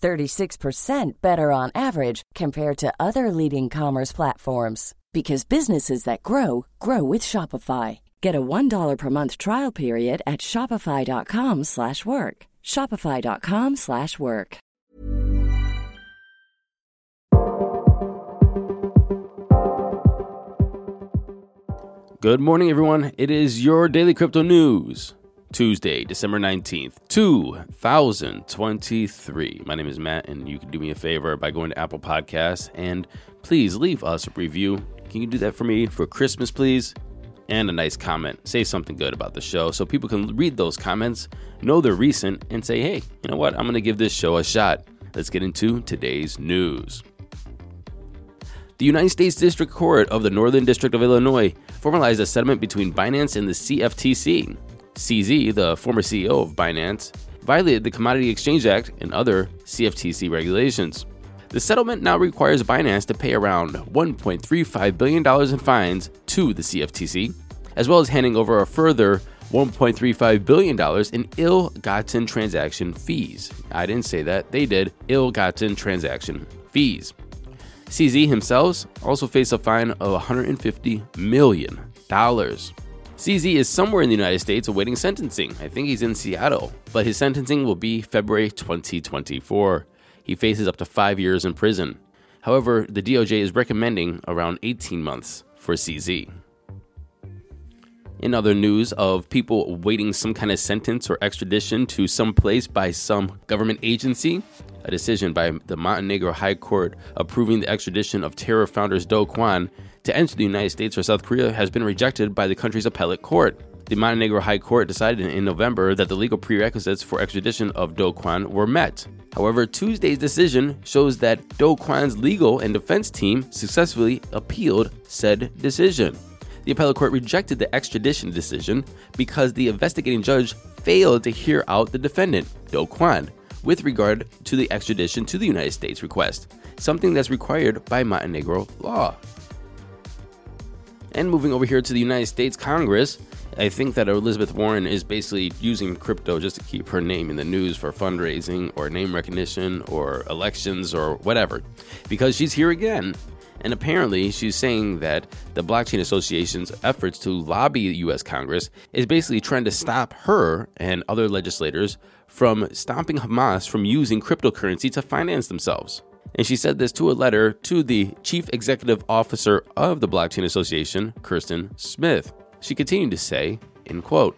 36% better on average compared to other leading commerce platforms because businesses that grow grow with Shopify. Get a $1 per month trial period at shopify.com/work. shopify.com/work. Good morning everyone. It is your daily crypto news. Tuesday, December 19th, 2023. My name is Matt, and you can do me a favor by going to Apple Podcasts and please leave us a review. Can you do that for me for Christmas, please? And a nice comment. Say something good about the show so people can read those comments, know they're recent, and say, hey, you know what? I'm going to give this show a shot. Let's get into today's news. The United States District Court of the Northern District of Illinois formalized a settlement between Binance and the CFTC. CZ, the former CEO of Binance, violated the Commodity Exchange Act and other CFTC regulations. The settlement now requires Binance to pay around $1.35 billion in fines to the CFTC, as well as handing over a further $1.35 billion in ill gotten transaction fees. I didn't say that, they did ill gotten transaction fees. CZ himself also faced a fine of $150 million. CZ is somewhere in the United States awaiting sentencing. I think he's in Seattle, but his sentencing will be February 2024. He faces up to five years in prison. However, the DOJ is recommending around 18 months for CZ. In other news of people awaiting some kind of sentence or extradition to some place by some government agency, a decision by the Montenegro High Court approving the extradition of Terra founders Do Kwon to enter the United States or South Korea has been rejected by the country's appellate court. The Montenegro High Court decided in November that the legal prerequisites for extradition of Do Kwon were met. However, Tuesday's decision shows that Do Kwon's legal and defense team successfully appealed said decision. The appellate court rejected the extradition decision because the investigating judge failed to hear out the defendant, Do Kwon, with regard to the extradition to the United States request, something that's required by Montenegro law. And moving over here to the United States Congress, I think that Elizabeth Warren is basically using crypto just to keep her name in the news for fundraising or name recognition or elections or whatever, because she's here again. And apparently, she's saying that the Blockchain Association's efforts to lobby the US Congress is basically trying to stop her and other legislators from stopping Hamas from using cryptocurrency to finance themselves. And she said this to a letter to the chief executive officer of the Blockchain Association, Kirsten Smith. She continued to say, in quote,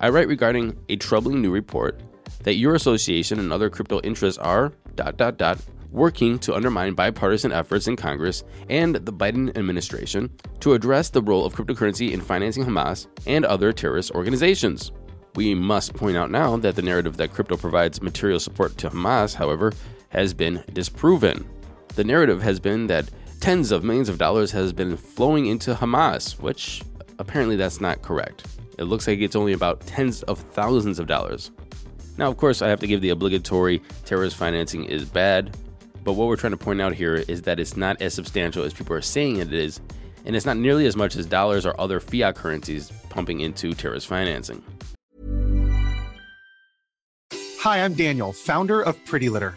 I write regarding a troubling new report that your association and other crypto interests are dot dot dot working to undermine bipartisan efforts in Congress and the Biden administration to address the role of cryptocurrency in financing Hamas and other terrorist organizations. We must point out now that the narrative that crypto provides material support to Hamas, however, has been disproven. The narrative has been that tens of millions of dollars has been flowing into Hamas, which apparently that's not correct. It looks like it's only about tens of thousands of dollars. Now, of course, I have to give the obligatory terrorist financing is bad, But what we're trying to point out here is that it's not as substantial as people are saying it is, and it's not nearly as much as dollars or other fiat currencies pumping into terrorist financing. Hi, I'm Daniel, founder of Pretty Litter.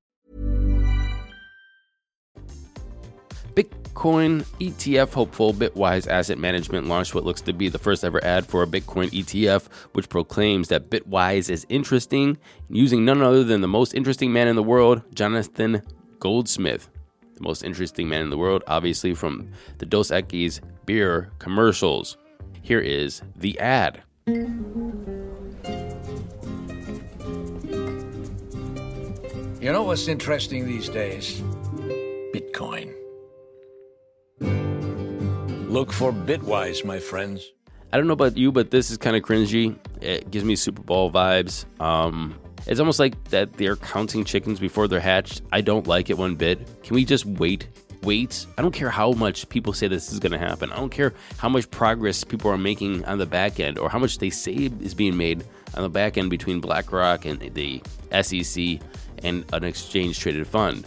Bitcoin ETF hopeful Bitwise Asset Management launched what looks to be the first ever ad for a Bitcoin ETF, which proclaims that Bitwise is interesting, using none other than the most interesting man in the world, Jonathan Goldsmith. The most interesting man in the world, obviously from the Dos Equis beer commercials. Here is the ad. You know what's interesting these days? Bitcoin. Look for Bitwise, my friends. I don't know about you, but this is kind of cringy. It gives me Super Bowl vibes. Um, it's almost like that they're counting chickens before they're hatched. I don't like it one bit. Can we just wait? Wait. I don't care how much people say this is going to happen. I don't care how much progress people are making on the back end or how much they say is being made on the back end between BlackRock and the SEC and an exchange traded fund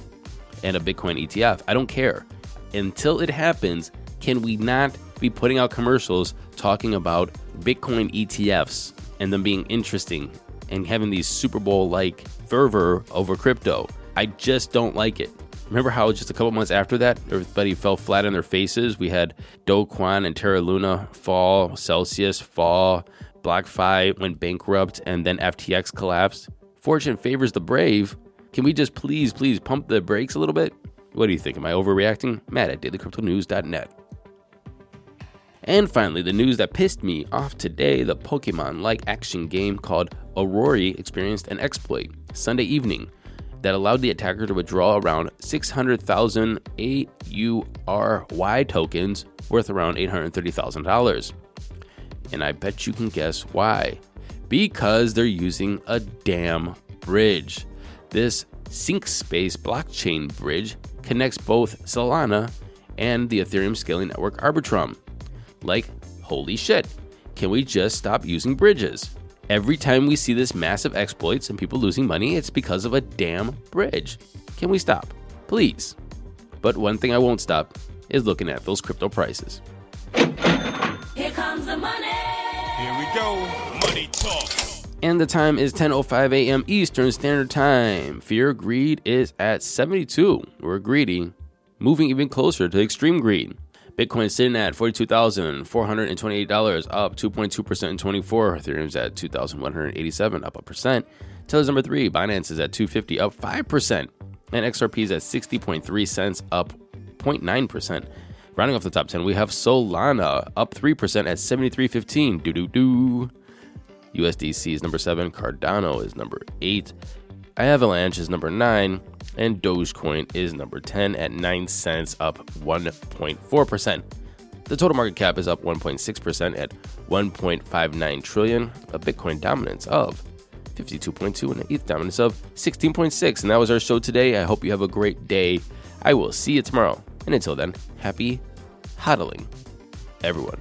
and a Bitcoin ETF. I don't care. Until it happens, can we not be putting out commercials talking about Bitcoin ETFs and them being interesting and having these Super Bowl like fervor over crypto? I just don't like it. Remember how just a couple months after that, everybody fell flat on their faces? We had Do Kwon and Terra Luna fall, Celsius fall, BlockFi went bankrupt, and then FTX collapsed. Fortune favors the brave. Can we just please, please pump the brakes a little bit? What do you think? Am I overreacting? Matt at dailycryptonews.net. And finally, the news that pissed me off today the Pokemon like action game called Aurory experienced an exploit Sunday evening that allowed the attacker to withdraw around 600,000 AURY tokens worth around $830,000. And I bet you can guess why. Because they're using a damn bridge. This SyncSpace blockchain bridge connects both Solana and the Ethereum scaling network Arbitrum. Like, holy shit, can we just stop using bridges? Every time we see this massive exploits and people losing money, it's because of a damn bridge. Can we stop? Please. But one thing I won't stop is looking at those crypto prices. Here comes the money. Here we go. Money talk. And the time is 10:05 a.m. Eastern Standard Time. Fear greed is at 72. We're greedy, moving even closer to extreme greed. Bitcoin sitting at $42,428, up 2.2% in 24. Ethereum's at 2,187, up a percent. Tether's number three. Binance is at 250, up 5%. And XRP is at 60.3 cents, up 0.9%. Rounding off the top 10, we have Solana up 3% at 73.15. Do do do. USDC is number seven. Cardano is number eight. Avalanche is number nine. And Dogecoin is number 10 at 9 cents, up 1.4%. The total market cap is up 1.6% at 1.59 trillion, a Bitcoin dominance of 52.2 and an ETH dominance of 16.6. And that was our show today. I hope you have a great day. I will see you tomorrow. And until then, happy hodling, everyone.